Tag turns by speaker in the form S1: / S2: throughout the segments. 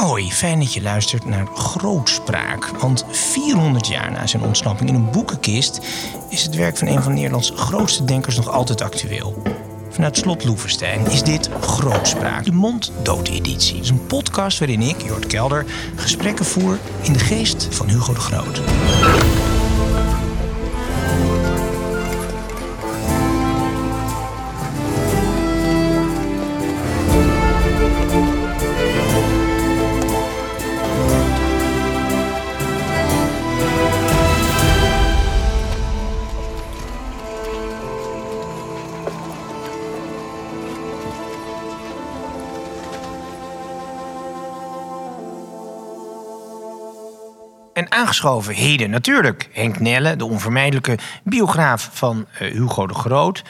S1: Hoi, fijn dat je luistert naar Grootspraak. Want 400 jaar na zijn ontsnapping in een boekenkist is het werk van een van Nederlands grootste denkers nog altijd actueel. Vanuit Slot Loevestein is dit Grootspraak, de monddood-editie. Het is een podcast waarin ik, Jort Kelder, gesprekken voer in de geest van Hugo de Groot. Aangeschoven heden natuurlijk Henk Nelle, de onvermijdelijke biograaf van uh, Hugo de Groot.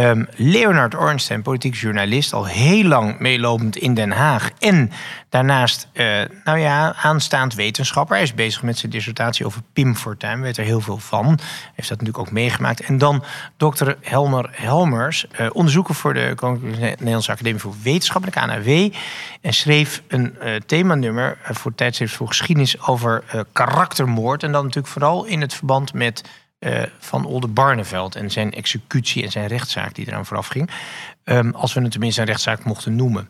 S1: Um, Leonard Ornstein, politiek journalist, al heel lang meelopend in Den Haag. En daarnaast, uh, nou ja, aanstaand wetenschapper. Hij is bezig met zijn dissertatie over Pim Fortuyn, weet er heel veel van. Heeft dat natuurlijk ook meegemaakt. En dan dokter Helmer Helmers, uh, onderzoeker voor de Koninklijke Nederlandse Academie voor Wetenschap, de KNAW. En schreef een uh, themanummer voor tijdschrift voor geschiedenis over karaktermoord. En dan natuurlijk vooral in het verband met uh, van Oldenbarneveld en zijn executie en zijn rechtszaak die eraan vooraf ging. Um, als we het tenminste een rechtszaak mochten noemen.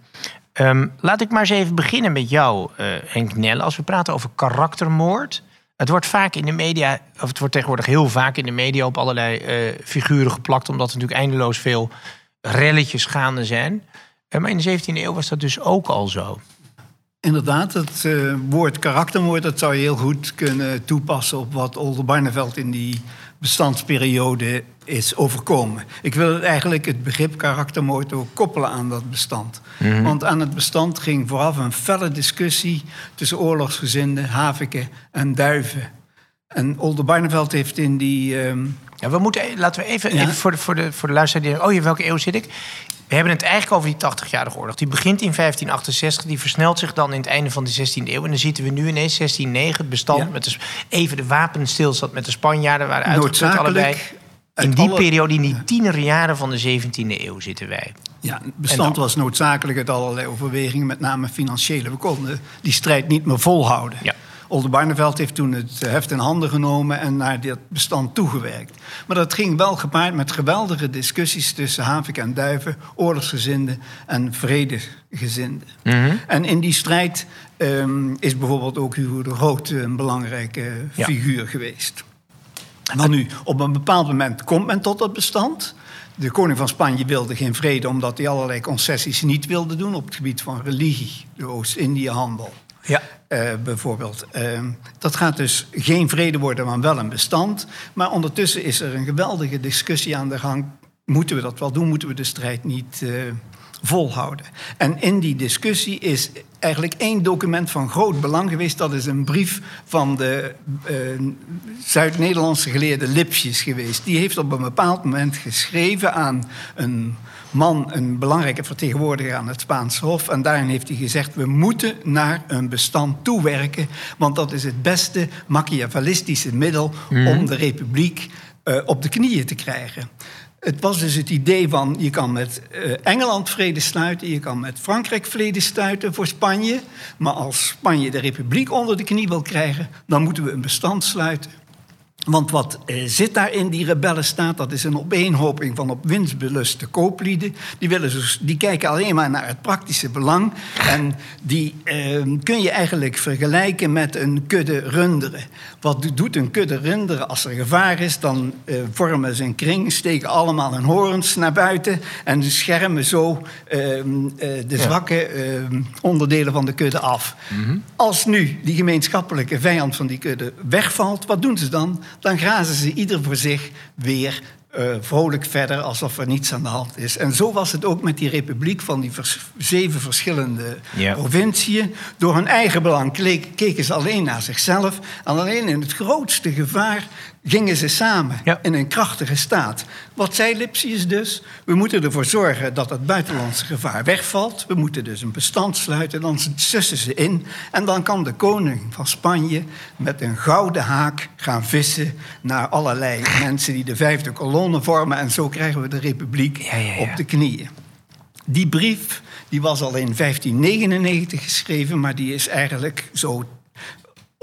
S1: Um, laat ik maar eens even beginnen met jou, uh, Henk Nelle. Als we praten over karaktermoord. Het wordt vaak in de media, of het wordt tegenwoordig heel vaak in de media op allerlei uh, figuren geplakt, omdat er natuurlijk eindeloos veel relletjes gaande zijn. maar in de 17e eeuw was dat dus ook al zo.
S2: Inderdaad, het woord karaktermoord dat zou je heel goed kunnen toepassen op wat Oldenbarneveld in die bestandsperiode is overkomen. Ik wil eigenlijk het begrip karaktermoord ook koppelen aan dat bestand. Mm -hmm. Want aan het bestand ging vooraf een felle discussie tussen oorlogsgezinden, Haveke en Duiven. En Oldenbarneveld heeft in die... Um...
S1: Ja, we moeten, laten we even, ja? even voor, de, voor, de, voor de luisteraar... Oh, in welke eeuw zit ik? We hebben het eigenlijk over die 80-jarige oorlog. Die begint in 1568, die versnelt zich dan in het einde van de 16e eeuw. En dan zitten we nu ineens 1609, het bestand ja. met de, even de wapenstilstand met de Spanjaarden waren uitgeput allebei. In die alle... periode, in die tienerjaren van de 17e eeuw zitten wij.
S2: Ja, het bestand was noodzakelijk uit allerlei overwegingen, met name financiële. We konden die strijd niet meer volhouden. Ja. Oldenbarneveld heeft toen het heft in handen genomen en naar dit bestand toegewerkt. Maar dat ging wel gepaard met geweldige discussies tussen Havik en Duiven, oorlogsgezinden en vredegezinden. Mm -hmm. En in die strijd um, is bijvoorbeeld ook Hugo de Groot een belangrijke ja. figuur geweest. Maar nu, op een bepaald moment komt men tot dat bestand. De koning van Spanje wilde geen vrede omdat hij allerlei concessies niet wilde doen op het gebied van religie, de Oost-Indië-handel. Ja. Uh, bijvoorbeeld. Uh, dat gaat dus geen vrede worden, maar wel een bestand. Maar ondertussen is er een geweldige discussie aan de gang. Moeten we dat wel doen? Moeten we de strijd niet uh, volhouden? En in die discussie is eigenlijk één document van groot belang geweest. Dat is een brief van de Zuid-Nederlandse geleerde Lipsius geweest. Die heeft op een bepaald moment geschreven aan een man een belangrijke vertegenwoordiger aan het Spaanse Hof. En daarin heeft hij gezegd: we moeten naar een bestand toewerken. Want dat is het beste machiavellistische middel mm. om de republiek uh, op de knieën te krijgen. Het was dus het idee van je kan met uh, Engeland vrede sluiten, je kan met Frankrijk vrede sluiten voor Spanje. Maar als Spanje de republiek onder de knie wil krijgen, dan moeten we een bestand sluiten. Want wat eh, zit daar in die rebellenstaat? Dat is een opeenhoping van op winstbeluste kooplieden. Die, willen dus, die kijken alleen maar naar het praktische belang. En die eh, kun je eigenlijk vergelijken met een kudde runderen. Wat doet een kudde runderen als er gevaar is? Dan eh, vormen ze een kring, steken allemaal hun horens naar buiten... en schermen zo ehm, eh, de zwakke ehm, onderdelen van de kudde af. Mm -hmm. Als nu die gemeenschappelijke vijand van die kudde wegvalt, wat doen ze dan? Dan grazen ze ieder voor zich weer uh, vrolijk verder alsof er niets aan de hand is. En zo was het ook met die republiek van die vers zeven verschillende yeah. provinciën. Door hun eigen belang keken ze alleen naar zichzelf. En alleen in het grootste gevaar gingen ze samen ja. in een krachtige staat. Wat zei Lipsius dus? We moeten ervoor zorgen dat het buitenlandse gevaar wegvalt. We moeten dus een bestand sluiten, dan sussen ze in. En dan kan de koning van Spanje met een gouden haak gaan vissen... naar allerlei mensen die de vijfde kolonne vormen. En zo krijgen we de republiek ja, ja, op de knieën. die brief die was al in 1599 geschreven, maar die is eigenlijk zo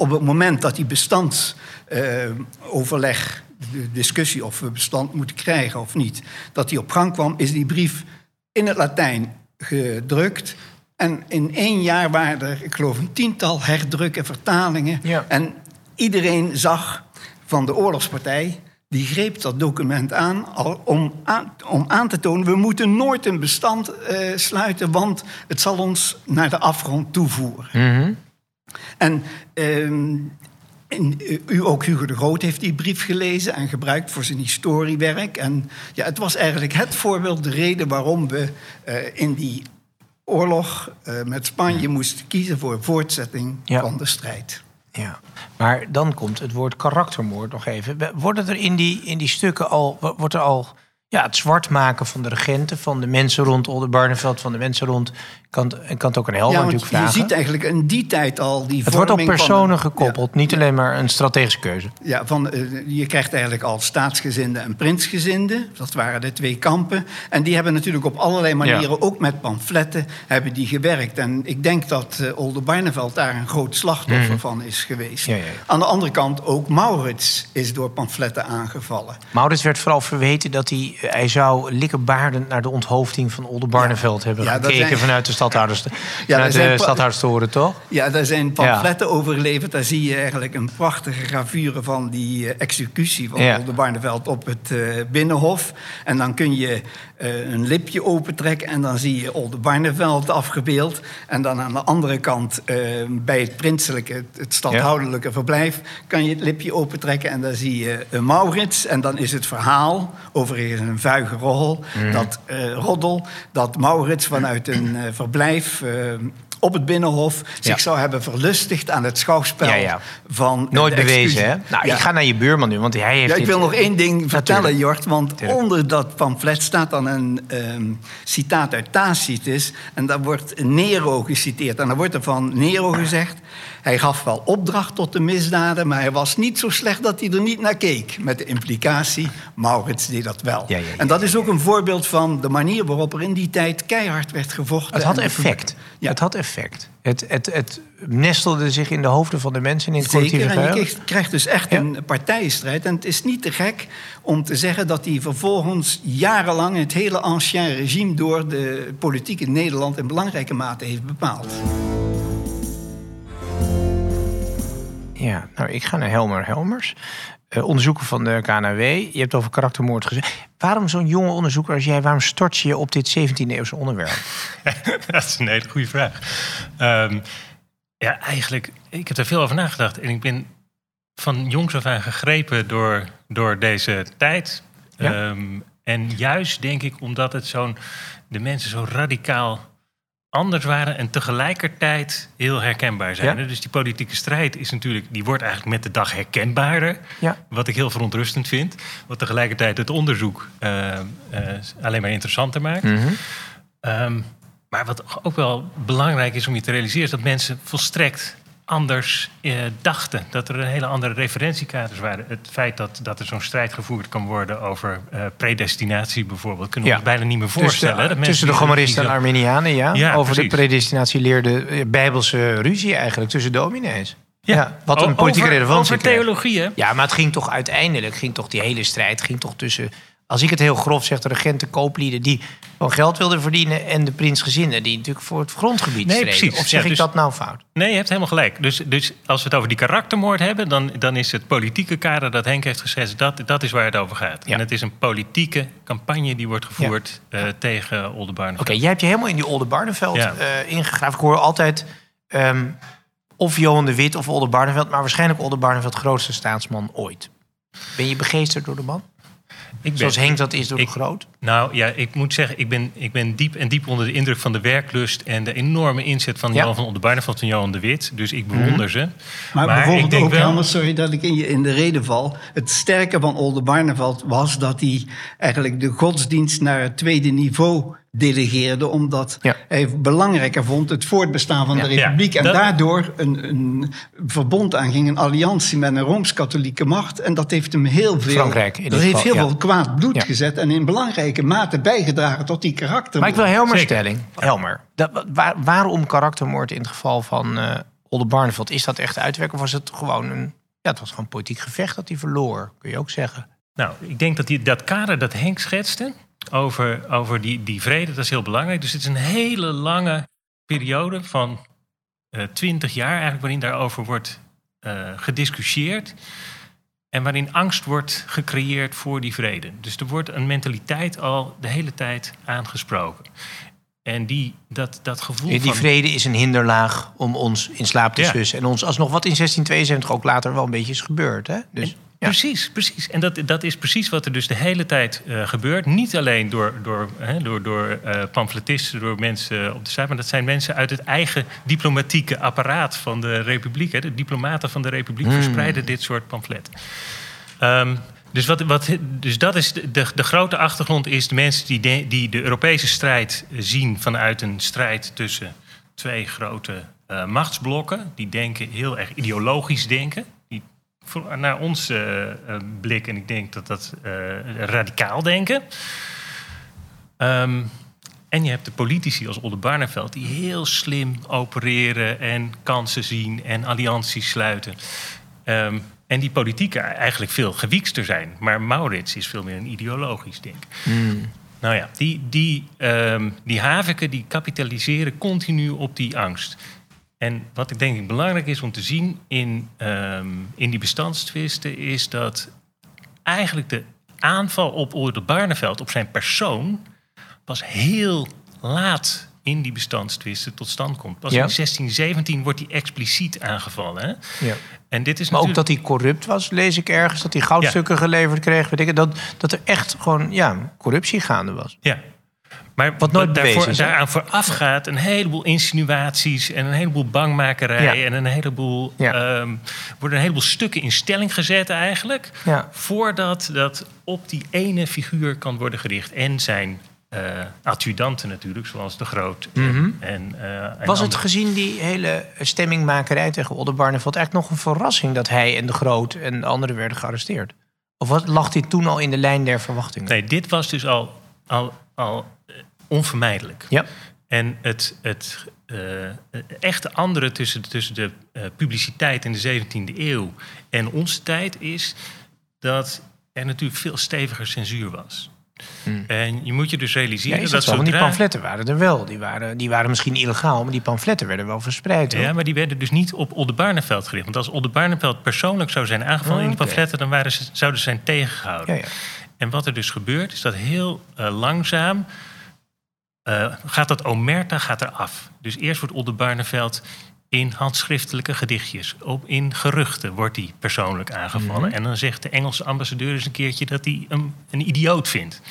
S2: op het moment dat die bestandsoverleg, de discussie of we bestand moeten krijgen of niet, dat die op gang kwam, is die brief in het Latijn gedrukt. En in één jaar waren er, ik geloof, een tiental herdrukken, vertalingen.
S1: Ja.
S2: En iedereen zag van de oorlogspartij, die greep dat document aan om, aan om aan te tonen... we moeten nooit een bestand eh, sluiten, want het zal ons naar de afgrond toevoeren. En ehm, en, eh, u, ook Hugo de Groot heeft die brief gelezen en gebruikt voor zijn historiewerk. En ja, het was eigenlijk het voorbeeld, de reden waarom we eh, in die oorlog eh, met Spanje moesten kiezen voor voortzetting
S1: Ja.
S2: van de strijd.
S1: Ja, maar dan komt het woord karaktermoord nog even. Wordt er in die, in die stukken al, wordt er al ja, het zwart maken van de regenten, van de mensen rond Oldenbarneveld, van de mensen rond Kant, en Kant ook een helder
S2: ja,
S1: natuurlijk
S2: je
S1: vragen.
S2: ziet eigenlijk in die tijd al die
S1: het wordt op
S2: van
S1: personen gekoppeld, niet alleen maar een strategische keuze.
S2: Ja, van, eh, je krijgt eigenlijk al staatsgezinden en prinsgezinden. Dat waren de twee kampen. En die hebben natuurlijk op allerlei manieren, ook met pamfletten, hebben die gewerkt. En ik denk dat Oldenbarneveld daar een groot slachtoffer van is geweest.
S1: Mhm. Ja, ja, ja.
S2: Aan de andere kant ook Maurits is door pamfletten aangevallen.
S1: Maurits werd vooral verweten dat hij, hij zou likkerbaardend naar de onthoofding van Oldenbarneveld hebben
S2: Ja, dat
S1: gekeken
S2: zijn-
S1: vanuit de stadhouders,
S2: Ja,
S1: vanuit de stadhouderstoren, toch?
S2: Ja, daar zijn pamfletten over geleverd. Daar zie je eigenlijk een prachtige gravure van die eh, executie van. Oldenbarneveld op het eh, Binnenhof. En dan kun je eh, een lipje opentrekken en dan zie je Oldenbarneveld afgebeeld. En dan aan de andere kant, bij het prinselijke, het, het stadhouderlijke verblijf, kan je het lipje opentrekken en dan zie je Maurits. En dan is het verhaal, overigens een vuige roddel,
S1: Mhm.
S2: dat, eh, roddel, dat Maurits vanuit een eh, verblijf... eh, op het Binnenhof zich
S1: Ja.
S2: zou hebben verlustigd aan het schouwspel
S1: Ja, ja.
S2: van
S1: Nooit
S2: de
S1: bewezen, hè? Nou, ik ga naar je buurman nu, want hij heeft
S2: Ja, ik
S1: dit-
S2: wil nog één ding vertellen,
S1: Natuurlijk.
S2: Jort. Want onder dat pamflet staat dan een ehm, citaat uit Tacitus. En daar wordt Nero geciteerd. En dan wordt er van Nero gezegd... hij gaf wel opdracht tot de misdaden... maar hij was niet zo slecht dat hij er niet naar keek. Met de implicatie, Maurits deed dat wel.
S1: Ja, ja, ja.
S2: En dat is ook een voorbeeld van de manier waarop er in die tijd keihard werd gevochten.
S1: Het had effect.
S2: Ja.
S1: Het had effect. Het, het, het nestelde zich in de hoofden van de mensen in het
S2: Zeker,
S1: collectieve
S2: en je krijgt, krijgt dus echt een partijstrijd. En het is niet te gek om te zeggen dat hij vervolgens jarenlang het hele ancien regime door de politiek in Nederland in belangrijke mate heeft bepaald.
S1: Ja, nou, ik ga naar Helmer Helmers. Eh, onderzoeker van de KNW. Je hebt over karaktermoord gezegd. Waarom zo'n jonge onderzoeker als jij, waarom stort je je op dit 17e-eeuwse onderwerp?
S3: dat is een hele goede vraag. Ehm, ja, eigenlijk, ik heb er veel over nagedacht. En ik ben van jongs af aan gegrepen door, door deze tijd.
S1: Ja.
S3: Ehm, en juist denk ik omdat het zo'n, de mensen zo radicaal anders waren en tegelijkertijd heel herkenbaar zijn.
S1: Ja.
S3: Dus die politieke strijd is natuurlijk, die wordt eigenlijk met de dag herkenbaarder.
S1: Ja.
S3: Wat ik heel verontrustend vind. Wat tegelijkertijd het onderzoek eh, eh, alleen maar interessanter maakt.
S1: Mhm.
S3: Ehm, maar wat ook wel belangrijk is om je te realiseren... is dat mensen volstrekt anders eh, dachten. Dat er een hele andere referentiekaders waren. Het feit dat, dat er zo'n strijd gevoerd kan worden over eh, predestinatie bijvoorbeeld... kunnen we
S1: Ja.
S3: ons bijna niet meer voorstellen.
S1: De, tussen de
S3: die
S1: en Arminianen, ja.
S3: Ja,
S1: over
S3: precies.
S1: de predestinatie leerde eh, bijbelse ruzie eigenlijk tussen dominees. Ja, wat een politieke
S3: over,
S1: relevantie
S3: Over
S1: kreeg.
S3: theologie, hè?
S1: Ja, maar het ging toch uiteindelijk, ging toch die hele strijd ging toch tussen... Als ik het heel grof zeg, de regenten kooplieden die gewoon geld wilden verdienen... en de prinsgezinnen die natuurlijk voor het grondgebied
S3: Nee,
S1: streden.
S3: precies.
S1: Of zeg
S3: Ja,
S1: ik
S3: dus-
S1: dat nou fout?
S3: Nee, je hebt helemaal gelijk. Dus, dus als we het over die karaktermoord hebben... dan, dan is het politieke kader dat Henk heeft geschetst... dat, dat is waar het over gaat.
S1: Ja.
S3: En het is een politieke campagne die wordt gevoerd... eh, tegen Oldenbarneveld.
S1: Oké, jij hebt je helemaal in die Oldenbarneveld
S3: Ja.
S1: eh ingegraven. Ik hoor altijd ehm, of Johan de Wit of Oldenbarneveld... maar waarschijnlijk Oldenbarneveld grootste staatsman ooit. Ben je begeesterd door de man?
S3: Ik ben-
S1: Zoals Henk dat is door
S3: ik-
S1: de groot?
S3: Nou ja, ik moet zeggen, ik ben, ik ben diep en diep onder de indruk van de werklust en de enorme inzet van
S1: Ja.
S3: Johan van Oldenbarneveld van Johan de Wit. Dus ik bewonder ze.
S2: Maar,
S3: ik
S2: bijvoorbeeld
S3: denk
S2: ook,
S3: wel-
S2: Helmut, sorry dat ik in, je, in de reden val. Het sterke van Oldenbarneveld was dat hij eigenlijk de godsdienst naar het tweede niveau delegeerde, omdat
S1: Ja.
S2: hij belangrijker vond het voortbestaan van de republiek. En
S3: dat-
S2: daardoor een, een verbond aanging, een alliantie met een rooms-katholieke macht. En dat heeft hem heel veel,
S1: Frankrijk in
S2: dat heeft
S1: geval,
S2: heel
S1: ja.
S2: veel kwaad bloed
S1: Ja.
S2: gezet en in belangrijke mate bijgedragen tot die karakter.
S1: Maar ik wil Helmer
S3: Zeker.
S1: stelling. Helmer, dat, waar- waarom karaktermoord in het geval van eh Oldenbarneveld? Is dat echt uitwerken of was het gewoon een... Ja, het was gewoon een politiek gevecht dat hij verloor, kun je ook zeggen.
S3: Nou, ik denk dat die, dat kader dat Henk schetste over, over die, die vrede, dat is heel belangrijk. Dus het is een hele lange periode van twintig jaar eigenlijk waarin daarover wordt eh, gediscussieerd. En waarin angst wordt gecreëerd voor die vrede. Dus er wordt een mentaliteit al de hele tijd aangesproken. En die, dat, dat gevoel
S1: Die
S3: van...
S1: vrede is een hinderlaag om ons in slaap te
S3: Ja.
S1: sussen. En ons alsnog wat in 1672 ook later wel een beetje is gebeurd. Hè? Dus, ja.
S3: Precies, precies. En dat, dat is precies wat er dus de hele tijd eh, gebeurt. Niet alleen door, door, hè, door, door eh, pamfletisten, door mensen op de site... maar dat zijn mensen uit het eigen diplomatieke apparaat van de Republiek. Hè. De diplomaten van de Republiek
S1: Hmm.
S3: verspreiden dit soort pamfletten. Ehm, dus, wat, wat, dus dat is de, de, de grote achtergrond is de mensen die de, die de Europese strijd zien vanuit een strijd tussen twee grote eh, machtsblokken. Die denken heel erg ideologisch denken. Naar ons eh, eh, blik, en ik denk dat dat eh, radicaal denken. Ehm, en je hebt de politici als Oldenbarneveld die heel slim opereren en kansen zien en allianties sluiten. Ehm, en die politieken eigenlijk veel gewiekster zijn. Maar Maurits is veel meer een ideologisch denken. Nou ja, die, die, ehm, die haviken die kapitaliseren continu op die angst. En wat ik denk ik belangrijk is om te zien in, ehm, in die bestandstwisten... is dat eigenlijk de aanval op Orde Barneveld, op zijn persoon... pas heel laat in die bestandstwisten tot stand komt. Pas
S1: Ja.
S3: in 1617 wordt hij expliciet aangevallen. Hè?
S1: Ja.
S3: En dit is
S1: Maar ook
S3: natuurlijk...
S1: dat hij corrupt was, lees ik ergens. Dat hij goudstukken geleverd kreeg. Weet ik, dat, dat er echt gewoon ja, corruptie gaande was.
S3: Ja. Maar
S1: Wat nooit
S3: daarvoor,
S1: is,
S3: daaraan voorafgaat een heleboel insinuaties en een heleboel bangmakerij
S1: Ja.
S3: en een heleboel
S1: Ja.
S3: ehm, worden een heleboel stukken in stelling gezet eigenlijk,
S1: Ja.
S3: voordat dat op die ene figuur kan worden gericht en zijn eh adjudanten natuurlijk, zoals de Groot en,
S1: Mhm.
S3: en, eh, en
S1: Was het gezien die hele stemmingmakerij tegen Oldenbarneveld eigenlijk nog een verrassing dat hij en de Groot en de anderen werden gearresteerd? Of wat, lag dit toen al in de lijn der verwachtingen?
S3: Nee, dit was dus al, al, al eh, onvermijdelijk.
S1: Ja.
S3: En het, het eh, echte andere tussen, tussen de eh, publiciteit in de 17e eeuw en onze tijd is dat er natuurlijk veel steviger censuur was. En je moet je dus
S1: Hmm. Ja,
S3: realiseren
S1: is dat
S3: dat
S1: zo? Die pamfletten waren er wel. Die waren, die waren misschien illegaal, maar die pamfletten werden wel verspreid. hoor.
S3: Ja, maar die werden dus niet op Oldenbarneveld gericht. Want als Oldenbarneveld persoonlijk zou zijn aangevallen in die pamfletten... dan waren ze, zouden ze zijn tegengehouden.
S1: Ja, ja.
S3: En wat er dus gebeurt, is dat heel eh, langzaam eh, gaat dat omerta gaat eraf. Dus eerst wordt Oldenbarneveld in handschriftelijke gedichtjes, op, in geruchten wordt hij persoonlijk aangevallen.
S1: Mhm.
S3: En dan zegt de Engelse ambassadeur eens een keertje dat hij hem een idioot vindt.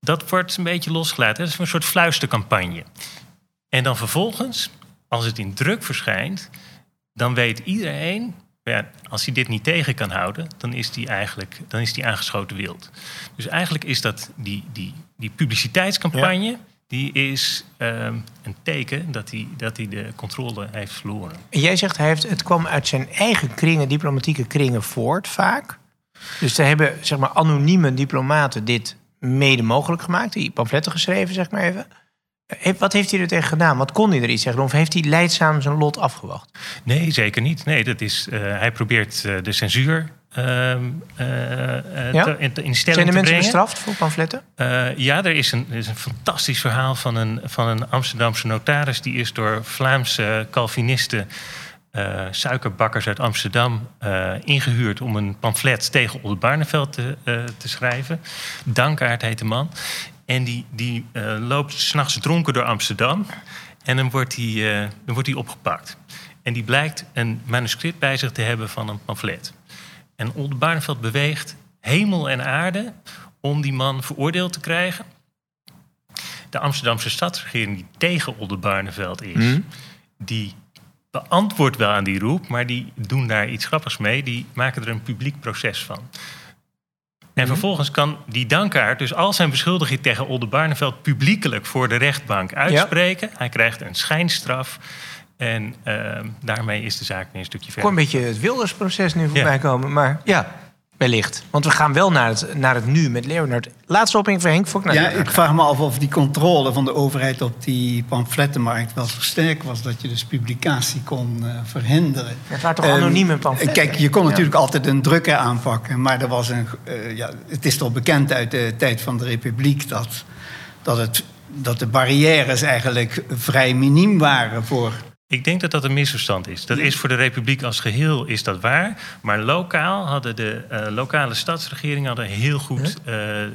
S3: Dat wordt een beetje losgelaten. Dat is een soort fluistercampagne. En dan vervolgens, als het in druk verschijnt, dan weet iedereen, ja, als hij dit niet tegen kan houden, dan is hij eigenlijk dan is die aangeschoten wild. Dus eigenlijk is dat die, die, die publiciteitscampagne, die is ehm, een teken dat hij, dat hij de controle heeft verloren.
S1: En jij zegt, hij heeft, het kwam uit zijn eigen kringen, diplomatieke kringen voort vaak. Dus daar hebben zeg maar, anonieme diplomaten dit mede mogelijk gemaakt. Die pamfletten geschreven, zeg maar even. Wat heeft hij er tegen gedaan? Wat kon hij er iets zeggen? Of heeft hij leidzaam zijn lot afgewacht?
S3: Nee, zeker niet. Nee, dat is, eh, hij probeert eh, de censuur eh,
S1: Ja?
S3: te- in, in stelling
S1: Zijn de
S3: te
S1: mensen
S3: brengen.
S1: bestraft voor pamfletten?
S3: Ja, er is, een, er is een fantastisch verhaal van een, van een Amsterdamse notaris. Die is door Vlaamse Calvinisten, suikerbakkers uit Amsterdam, eh, ingehuurd om een pamflet tegen Oldenbarneveld te, eh, te schrijven. Dankaart heet de man. En die, die eh, loopt s'nachts dronken door Amsterdam. En dan wordt hij, eh, dan wordt hij opgepakt. En die blijkt een manuscript bij zich te hebben van een pamflet. En Oldenbarneveld beweegt hemel en aarde om die man veroordeeld te krijgen. De Amsterdamse stadsregering die tegen Oldenbarneveld is,
S1: Mhm.
S3: die beantwoordt wel aan die roep, maar die doen daar iets grappigs mee. Die maken er een publiek proces van. En vervolgens kan die dankaart dus al zijn beschuldiging tegen Oldenbarneveld publiekelijk voor de rechtbank uitspreken. Hij krijgt een schijnstraf. En ehm, daarmee is de zaak weer een stukje
S1: Ik
S3: verder.
S1: hoor een beetje het Wildersproces nu voorbij komen. Maar ja, wellicht. Want we gaan wel naar het, naar het nu met Leonard. Laatste opmerking van Henk
S2: Ja, ik vraag me af of die controle van de overheid op die pamflettenmarkt wel zo sterk was dat je dus publicatie kon eh, verhinderen.
S1: Het waren toch
S2: Ehm,
S1: anonieme pamfletten?
S2: Kijk, je kon natuurlijk altijd een drukker aanpakken, maar er was een, eh, ja, het is toch bekend uit de tijd van de Republiek dat, dat, het, dat de barrières eigenlijk vrij miniem waren voor
S3: Ik denk dat dat een misverstand is. Dat is voor de Republiek als geheel is dat waar. Maar lokaal hadden de eh, lokale stadsregeringen hadden heel goed eh, eh,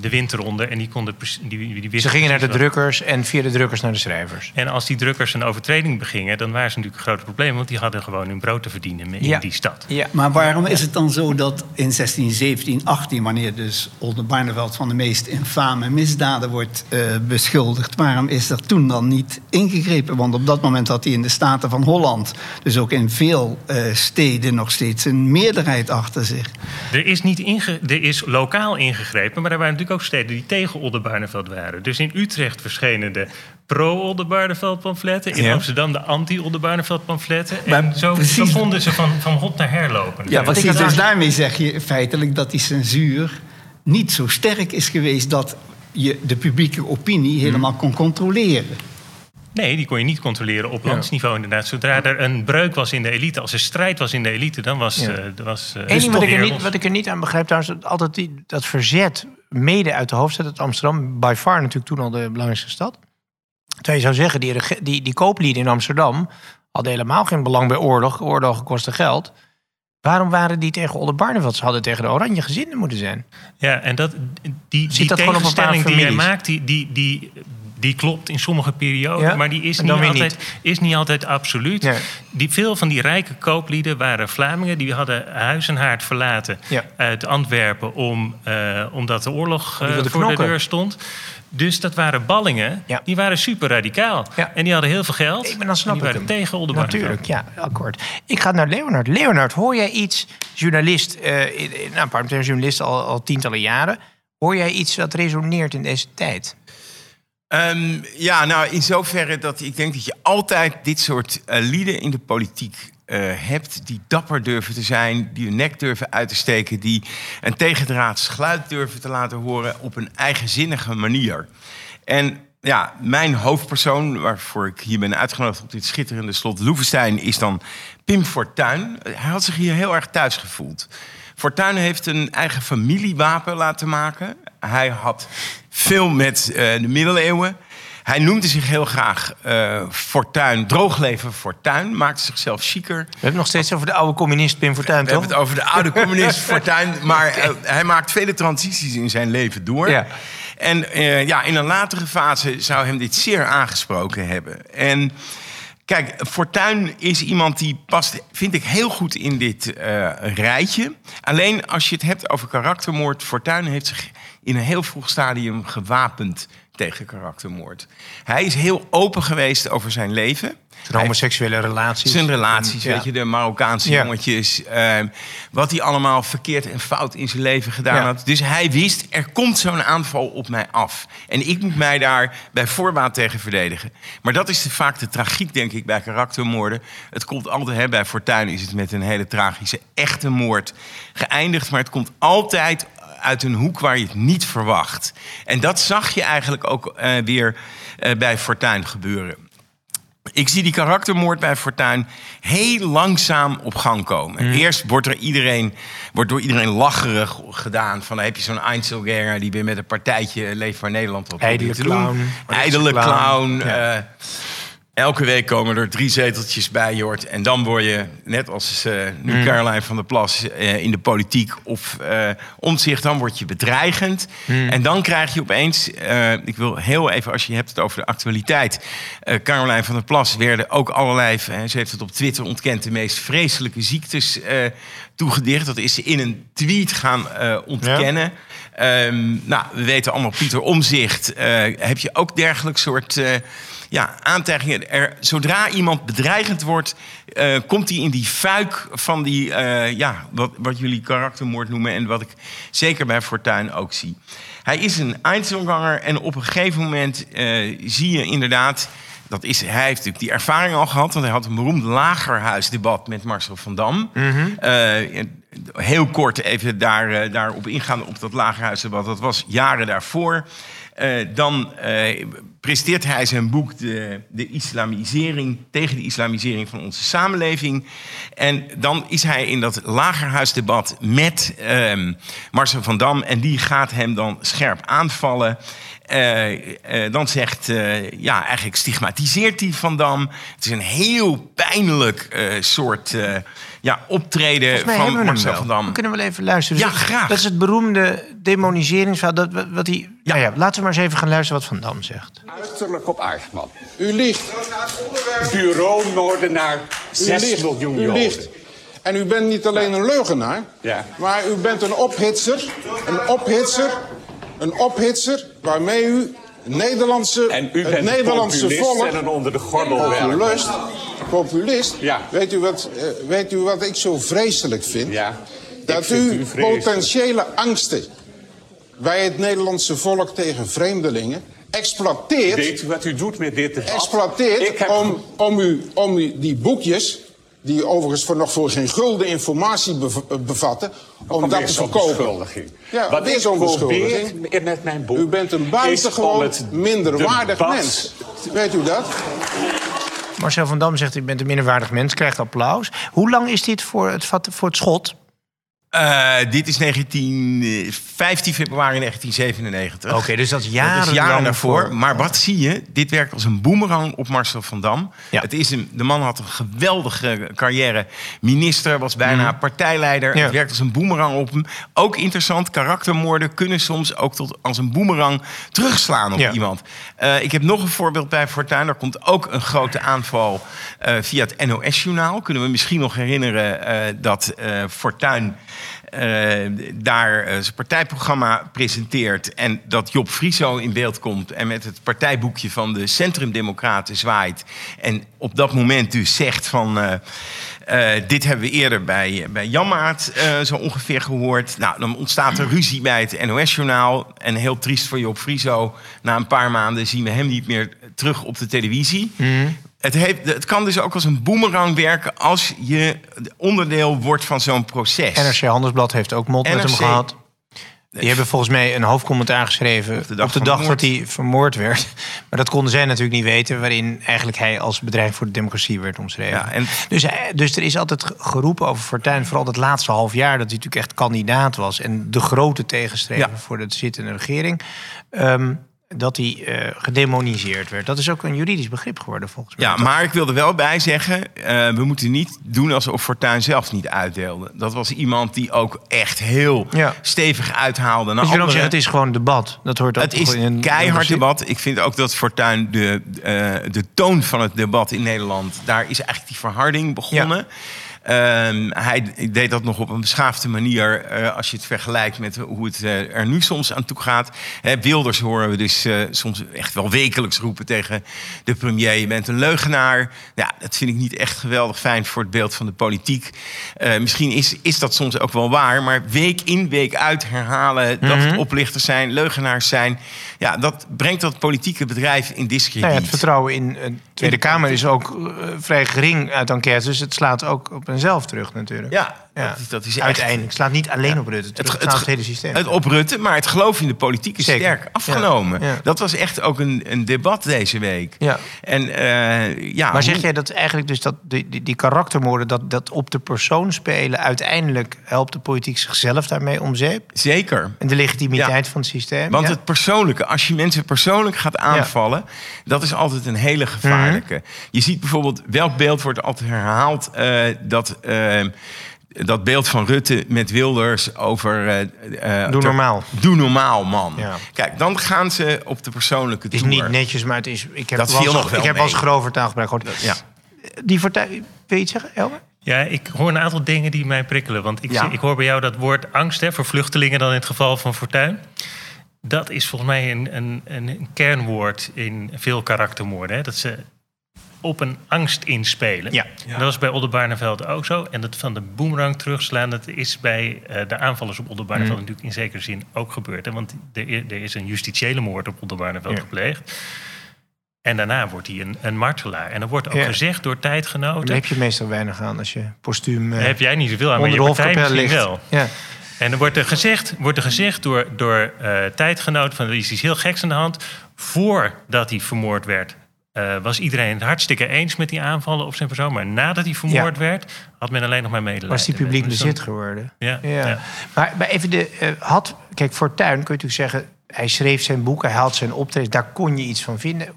S3: de wind eronder. En die konden die, die
S1: Ze gingen naar de drukkers en via de drukkers naar de schrijvers.
S3: En als die drukkers een overtreding begingen, dan waren ze natuurlijk een groot probleem. Want die hadden gewoon hun brood te verdienen in
S1: Ja.
S3: die stad.
S1: Ja.
S2: Maar waarom is het dan zo dat in 1617, 18, wanneer dus Oldenbarneveld van de meest infame misdaden wordt eh, beschuldigd, waarom is er toen dan niet ingegrepen? Want op dat moment had hij in de Staten van Holland, dus ook in veel eh, steden, nog steeds een meerderheid achter zich.
S3: Er is, niet inge er is lokaal ingegrepen, maar er waren natuurlijk ook steden die tegen Oldenbarneveld waren. Dus in Utrecht verschenen de pro-Oldenbarneveld pamfletten. In
S1: Ja.
S3: Amsterdam de anti-Oldenbarneveld pamfletten. En
S2: Maar
S3: zo,
S2: precies-
S3: vonden ze van, van hot naar herlopen.
S1: Ja,
S2: Precies, dus daarmee zeg je feitelijk dat die censuur niet zo sterk is geweest dat je de publieke opinie helemaal kon controleren.
S3: Nee, die kon je niet controleren op landsniveau inderdaad. Zodra er een breuk was in de elite, als er strijd was in de elite, dan was...
S1: Ja.
S3: eh, er was eh,
S1: Eén ding
S3: dus
S1: wat ik, er niet, wat ik er niet aan begrijp trouwens... dat altijd die, dat verzet mede uit de hoofdstad, uit Amsterdam... by far natuurlijk toen al de belangrijkste stad. Terwijl je zou zeggen, die, die, die kooplieden in Amsterdam... hadden helemaal geen belang bij oorlog. Oorlogen kosten geld. Waarom waren die tegen Oldenbarneveld? Ze hadden tegen de Oranje gezinden moeten zijn.
S3: Ja, en dat, die, die
S1: dat gewoon op een paar
S3: tegenstelling die jij
S1: families?
S3: maakt, die, die, die, die klopt in sommige perioden,
S1: Ja,
S3: maar die is niet, altijd, is niet altijd absoluut.
S1: Ja.
S3: Die, veel van die rijke kooplieden waren Vlamingen, die hadden huis en haard verlaten
S1: Ja.
S3: uit Antwerpen om, eh, omdat de oorlog
S1: die
S3: eh, voor
S1: knokken.
S3: de deur stond. Dus dat waren ballingen,
S1: Ja.
S3: die waren super radicaal.
S1: Ja.
S3: En die hadden heel veel geld.
S1: Nee, maar dan snap
S3: en die
S1: ik
S3: waren
S1: hem.
S3: tegen Oldenbarneveld.
S1: Natuurlijk, ja, akkoord. Ik ga naar Leonard. Leonard, hoor jij iets, journalist, eh, nou, parlementair journalist al, al tientallen jaren... hoor jij iets dat resoneert in deze tijd?
S4: Ehm, ja, nou in zoverre dat ik denk dat je altijd dit soort eh, lieden in de politiek eh, hebt... die dapper durven te zijn, die hun nek durven uit te steken... die een tegendraads geluid durven te laten horen op een eigenzinnige manier. En ja, mijn hoofdpersoon, waarvoor ik hier ben uitgenodigd op dit schitterende slot Loevestein, is dan Pim Fortuyn. Hij had zich hier heel erg thuis gevoeld. Fortuyn heeft een eigen familiewapen laten maken. Hij had veel met eh, de middeleeuwen. Hij noemde zich heel graag eh Fortuyn, droogleven Fortuyn. Maakte zichzelf chiquer.
S1: We hebben het nog steeds over de oude communist Pim Fortuyn,
S4: We
S1: toch?
S4: hebben het over de oude communist Fortuyn. Maar eh, hij maakt vele transities in zijn leven door.
S1: Ja.
S4: En ja, in een latere fase zou hem dit zeer aangesproken hebben. En kijk, Fortuyn is iemand die past, vind ik, heel goed in dit rijtje. Alleen als je het hebt over karaktermoord... Fortuyn heeft zich in een heel vroeg stadium gewapend tegen karaktermoord. Hij is heel open geweest over zijn leven.
S1: Zijn homoseksuele relaties.
S4: Zijn relaties,
S1: Ja.
S4: weet je, de Marokkaanse
S1: Ja.
S4: jongetjes. eh, wat hij allemaal verkeerd en fout in zijn leven gedaan
S1: Ja.
S4: had. Dus hij wist, er komt zo'n aanval op mij af. En ik moet mij daar bij voorbaat tegen verdedigen. Maar dat is de, vaak de tragiek, denk ik, bij karaktermoorden. Het komt altijd, hè, bij Fortuyn is het met een hele tragische, echte moord geëindigd. Maar het komt altijd uit een hoek waar je het niet verwacht. En dat zag je eigenlijk ook eh, weer eh, bij Fortuyn gebeuren. Ik zie die karaktermoord bij Fortuyn heel langzaam op gang komen.
S1: Mhm.
S4: Eerst wordt, er iedereen, wordt door iedereen lacherig gedaan. Van dan heb je zo'n Einzelganger die weer met een partijtje Leef voor Nederland op
S1: Ijdele clown.
S4: Ijdele
S1: Clown.
S4: clown.
S1: Ja.
S4: eh, elke week komen er drie zeteltjes bij, Jort. En dan word je, net als eh, nu
S1: Mhm.
S4: Caroline van der Plas eh, in de politiek of eh omzicht, dan word je bedreigend.
S1: Mhm.
S4: En dan krijg je opeens, ik wil heel even, als je hebt het over de actualiteit. Caroline van der Plas werden ook allerlei, ze heeft het op Twitter ontkend, de meest vreselijke ziektes toegedicht. Dat is ze in een tweet gaan ontkennen. Ehm, nou, we weten allemaal, Pieter Omzicht. heb je ook dergelijk soort ja, aantijgingen. Er, zodra iemand bedreigend wordt, eh, komt hij in die fuik van die, eh, ja, wat, wat jullie karaktermoord noemen. En wat ik zeker bij Fortuyn ook zie. Hij is een Einzelganger en op een gegeven moment eh, zie je inderdaad. Dat is, hij heeft natuurlijk die ervaring al gehad, want hij had een beroemd lagerhuisdebat met Marcel van Dam. Eh, heel kort even daar, daarop ingaan op dat lagerhuisdebat. Dat was jaren daarvoor. Dan presenteert hij zijn boek de, de islamisering tegen de islamisering van onze samenleving. En dan is hij in dat lagerhuisdebat met ehm, Marcel van Dam en die gaat hem dan scherp aanvallen. Eh, eh, dan zegt, eh, ja, eigenlijk stigmatiseert hij Van Dam. Het is een heel pijnlijk eh, soort eh, ja, optreden van Marcel van Dam.
S1: We kunnen wel even luisteren.
S4: Ja,
S1: Dus
S4: graag.
S1: Dat is het beroemde demoniseringsverhaal. Dat, wat hij,
S4: Ja.
S1: Nou ja, laten we maar eens even gaan luisteren wat Van Dam zegt.
S5: Uiterlijk op Aardman.
S6: U liegt.
S5: Bureau Noordenaar, 6
S6: U liegt.
S5: miljoen
S6: U. En u bent niet alleen een leugenaar,
S5: Ja.
S6: maar u bent een ophitser. Een ophitser. Een ophitser waarmee u het Nederlandse,
S5: En u
S6: het
S5: bent
S6: Nederlandse
S5: populist
S6: volk...
S5: en een onder de gordel.
S6: Populist. Populist.
S5: Ja.
S6: Weet, u wat, eh, weet u wat ik zo vreselijk vind?
S5: Ja,
S6: Dat
S5: vind
S6: u potentiële angsten bij het Nederlandse volk tegen vreemdelingen exploiteert
S5: Weet u wat u doet met dit debat?
S6: exploiteert
S5: heb
S6: om, om, u, om u die boekjes, die overigens voor nog voor geen gulden informatie bev- eh, bevatten, om dat te verkopen. Ja,
S5: Wat
S6: weer
S5: ik
S6: zo'n
S5: probeer
S6: beschuldiging.
S5: met mijn boek...
S6: U bent een
S5: is
S6: buitengewoon minderwaardig mens. Weet u dat?
S1: Marcel van Dam zegt, ik ben een minderwaardig mens, krijgt applaus. Hoe lang is dit voor het, voor het schot?
S4: Eh, dit is 19, eh, 15 februari 1997.
S1: Oké, dus dat is
S4: Dat
S1: jaren,
S4: is jaren daarvoor. Maar wat zie je? Dit werkt als een boemerang op Marcel van Dam.
S1: Ja.
S4: Het is een, de man had een geweldige carrière. Minister, was bijna partijleider.
S1: Mhm. Ja.
S4: Het werkt als een boemerang op hem. Ook interessant, karaktermoorden kunnen soms ook tot als een boemerang terugslaan op
S1: Ja.
S4: iemand. Eh, ik heb nog een voorbeeld bij Fortuyn. Er komt ook een grote aanval eh, via het NOS-journaal. Kunnen we misschien nog herinneren eh, dat eh Fortuyn eh, daar eh, zijn partijprogramma presenteert... en dat Job Frieso in beeld komt... en met het partijboekje van de Centrumdemocraten zwaait... en op dat moment dus zegt van... eh, eh, dit hebben we eerder bij, bij Janmaat eh, zo ongeveer gehoord. Nou, dan ontstaat er ruzie bij het NOS-journaal. En heel triest voor Job Frieso. Na een paar maanden zien we hem niet meer terug op de televisie. Het, heeft, het kan dus ook als een boemerang werken... als je onderdeel wordt van zo'n proces.
S1: NRC Handelsblad heeft ook mot met hem gehad. Die hebben volgens mij een hoofdcommentaar geschreven op de dag, dat hij vermoord werd. Maar dat konden zij natuurlijk niet weten, waarin eigenlijk hij als bedrijf voor de democratie werd omschreven.
S4: Ja, en-
S1: dus, hij- dus er is altijd ge- geroepen over Fortuyn, vooral dat laatste half jaar, dat hij natuurlijk echt kandidaat was en de grote tegenstrever
S4: Ja.
S1: voor de zittende regering. ehm, dat hij eh, gedemoniseerd werd. Dat is ook een juridisch begrip geworden volgens mij.
S4: Ja, maar ik wil er wel bij zeggen... eh, we moeten niet doen alsof Fortuyn zelf niet uitdeelde. Dat was iemand die ook echt heel
S1: Ja.
S4: stevig uithaalde. naar
S1: Dus
S4: anderen.
S1: zeggen, het is gewoon debat. Dat hoort ook
S4: Het is
S1: een
S4: keihard debat. Ik vind ook dat Fortuyn de, eh, de toon van het debat in Nederland... daar is eigenlijk die verharding begonnen. Ehm, hij deed dat nog op een beschaafde manier... eh, als je het vergelijkt met hoe het eh, er nu soms aan toe gaat. Hè, Wilders horen we dus eh, soms echt wel wekelijks roepen tegen de premier... je bent een leugenaar. Ja, dat vind ik niet echt geweldig fijn voor het beeld van de politiek. Misschien is, is dat soms ook wel waar... maar week in, week uit herhalen dat het oplichters zijn... leugenaars zijn... ja, dat brengt dat politieke bedrijf in discrediet.
S1: Nou ja, het vertrouwen in Tweede Kamer is ook eh, vrij gering uit enquêtes. Dus het slaat ook op henzelf terug natuurlijk.
S4: Ja, dat is- dat is echt-
S1: Uiteindelijk. Het slaat niet alleen op Rutte. Het, op het hele systeem.
S4: Het op Rutte, maar het geloof in de politiek is
S1: Zeker.
S4: sterk afgenomen.
S1: Ja, ja.
S4: Dat was echt ook een, een debat deze week.
S1: Ja.
S4: En eh, ja,
S1: maar zeg
S4: hoe-
S1: jij dat eigenlijk dus dat die, die, die karaktermoorden... Dat, dat op de persoon spelen... uiteindelijk helpt de politiek zichzelf daarmee om zeep?
S4: Zeker.
S1: En de legitimiteit
S4: Ja.
S1: van het systeem?
S4: Want
S1: ja?
S4: het persoonlijke, als je mensen persoonlijk gaat aanvallen, dat is altijd een hele gevaarlijke.
S1: Mhm.
S4: Je ziet bijvoorbeeld, welk beeld wordt altijd herhaald? eh, dat, eh, dat beeld van Rutte met Wilders over. eh, eh,
S1: Doe
S4: ter-
S1: normaal.
S4: Doe normaal, man.
S1: Ja.
S4: Kijk, dan gaan ze op de persoonlijke
S1: Het is niet netjes, maar het is... Ik heb
S4: Dat
S1: wel
S4: viel
S1: eens-
S4: nog wel
S1: Ik heb als grover taalgebruik gehoord.
S4: Ja.
S1: Die partij... Wil je iets zeggen, Elmer?
S3: Ja, ik hoor een aantal dingen die mij prikkelen. Want ik,
S4: Ja.
S3: zie- ik hoor bij jou dat woord angst hè, voor vluchtelingen dan in het geval van Fortuin. dat is volgens mij een, een, een kernwoord in veel karaktermoorden. Hè? Dat ze op een angst inspelen.
S1: Ja.
S3: Dat was bij Oldenbarneveld ook zo. En dat van de boemerang terugslaan, dat is bij eh, de aanvallers op Oldenbarneveld
S1: Mm.
S3: natuurlijk in zekere zin ook gebeurd. Hè? Want er, er is een justitiële moord op Oldenbarneveld
S1: Ja.
S3: gepleegd. En daarna wordt hij een, een martelaar. En er wordt ook
S1: Ja.
S3: gezegd door tijdgenoten...
S1: Daar heb je meestal weinig aan als je postuum eh,
S3: heb jij niet zoveel aan, maar
S1: onder
S3: je
S1: de
S3: partij
S1: ligt.
S3: wel.
S1: Ja.
S3: En er wordt er gezegd, wordt er gezegd door, door eh, tijdgenoten... van er is iets heel geks aan de hand. Voordat hij vermoord werd... eh, was iedereen het hartstikke eens met die aanvallen op zijn persoon. Maar nadat hij vermoord werd, had men alleen nog maar medelijden.
S1: Was die publiek
S3: Dus dan-
S1: bezit geworden?
S3: Ja,
S1: Ja.
S3: ja.
S1: Maar, maar even de. eh, had, kijk, Fortuyn kun je natuurlijk zeggen. Hij schreef zijn boek, hij had zijn optredens, daar kon je iets van vinden.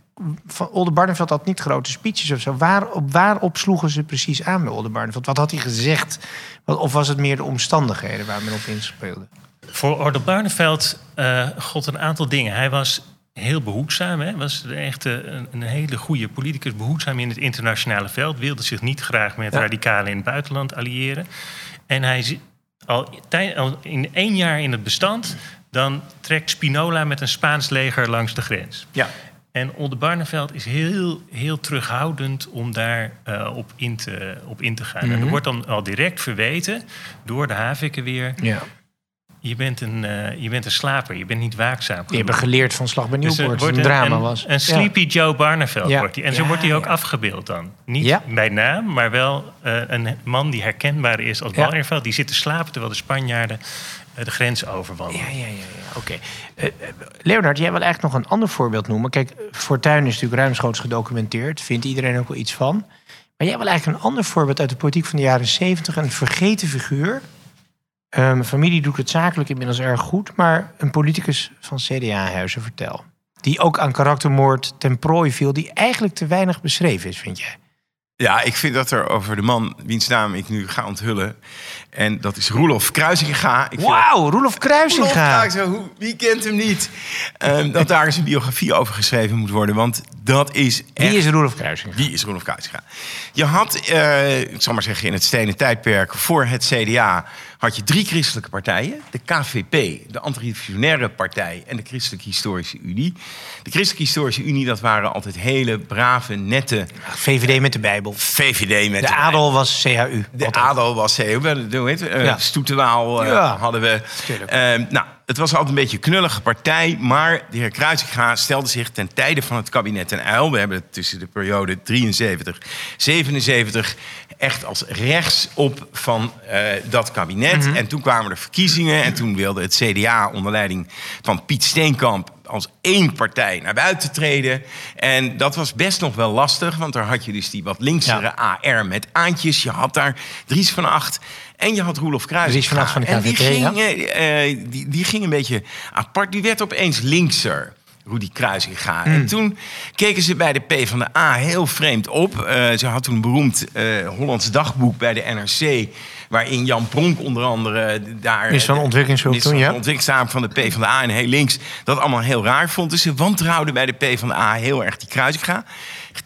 S1: Van Oldenbarneveld had niet grote speeches of zo. Waarop, waarop sloegen ze precies aan bij Oldenbarneveld? Wat had hij gezegd? Of was het meer de omstandigheden waar men op inspeelde?
S3: Voor Orde Barneveld eh god een aantal dingen. Hij was heel behoedzaam. Hè? Was echt eh, een, een hele goede politicus. Behoedzaam in het internationale veld. Wilde zich niet graag met
S1: Ja.
S3: radicalen in het buitenland alliëren. En hij al, tij- al in één jaar in het bestand... dan trekt Spinola met een Spaans leger langs de grens.
S1: Ja.
S3: En Oldenbarneveld is heel, heel terughoudend om daar eh, op, in te, op in te gaan. En er wordt dan al direct verweten door de Haviken weer...
S1: ja.
S3: Je bent, een, eh, je bent een slaper, je bent niet waakzaam.
S1: Die hebben
S3: genoeg.
S1: geleerd van Slag bij
S3: Dus
S1: Nieuwpoort. het een drama
S3: een,
S1: was.
S3: Een Sleepy Joe Barneveld
S1: Ja.
S3: wordt hij. En zo
S1: Ja,
S3: wordt hij ook
S1: ja.
S3: afgebeeld dan. Niet
S1: Ja.
S3: bij naam, maar wel eh, een man die herkenbaar is als
S1: Ja.
S3: Barneveld. Die zit te slapen terwijl de Spanjaarden eh, de grens overwandelen.
S1: Ja, ja, ja. ja. Oké. Eh, eh, Leonard, jij wil eigenlijk nog een ander voorbeeld noemen. Kijk, Fortuyn is natuurlijk ruimschoots gedocumenteerd. Vindt iedereen ook wel iets van. Maar jij wil eigenlijk een ander voorbeeld uit de politiek van de jaren zeventig. Een vergeten figuur. Mijn familie doet het zakelijk inmiddels erg goed. Maar een politicus van CDA-huizen, vertel. Die ook aan karaktermoord ten prooi viel. Die eigenlijk te weinig beschreven is, vind jij?
S4: Ja, ik vind dat er over de man wiens naam ik nu ga onthullen. En dat is Roelof Kruisinga.
S1: Wauw, Roelof
S4: Roelof
S1: Kruisinga.
S4: Hoe- wie kent hem niet? Ehm, dat daar eens een biografie over geschreven moet worden. Want dat is echt...
S1: Wie is Roelof Kruisinga?
S4: Wie is Roelof Kruisinga? Je had, eh, ik zal maar zeggen, in het stenen tijdperk voor het CDA... had je drie christelijke partijen. De KVP, de Antirevolutionaire Partij en de Christelijke Historische Unie. De Christelijke Historische Unie, dat waren altijd hele brave, nette
S1: VVD met de Bijbel.
S4: VVD met
S1: De adel was CHU.
S4: de adel was heel, hoe heet het? Eh,
S1: Ja.
S4: Stoetewaal eh,
S1: Ja.
S4: hadden we.
S1: Tuurlijk.
S4: Eh, nou, het was altijd een beetje een knullige partij, maar de heer Kruisinga stelde zich ten tijde van het kabinet ten uil. We hebben het tussen de periode 73, 77 echt als rechts op van eh, dat kabinet. En toen kwamen er verkiezingen en toen wilde het CDA onder leiding van Piet Steenkamp als één partij naar buiten treden. En dat was best nog wel lastig, want daar had je dus die wat linksere AR met aantjes. Je had daar Dries van Acht en je had Roelof Kruijs.
S1: Dries van Acht van de
S4: En die
S1: ja.
S4: ging, eh, eh, die, die ging een beetje apart. Die werd opeens linkser. Rudy Kruisinga.
S1: Hmm.
S4: En toen keken ze bij de PvdA heel vreemd op. Eh, ze had toen een beroemd eh, Hollands dagboek bij de NRC... waarin Jan Pronk onder andere daar...
S1: Minister van Ontwikkelingshulp
S4: minister
S1: toen,
S4: van
S1: ja.
S4: ontwikkelingszaak van de PvdA en heel links... dat allemaal heel raar vond. Dus ze wantrouwden bij de PvdA heel erg die Kruisinga.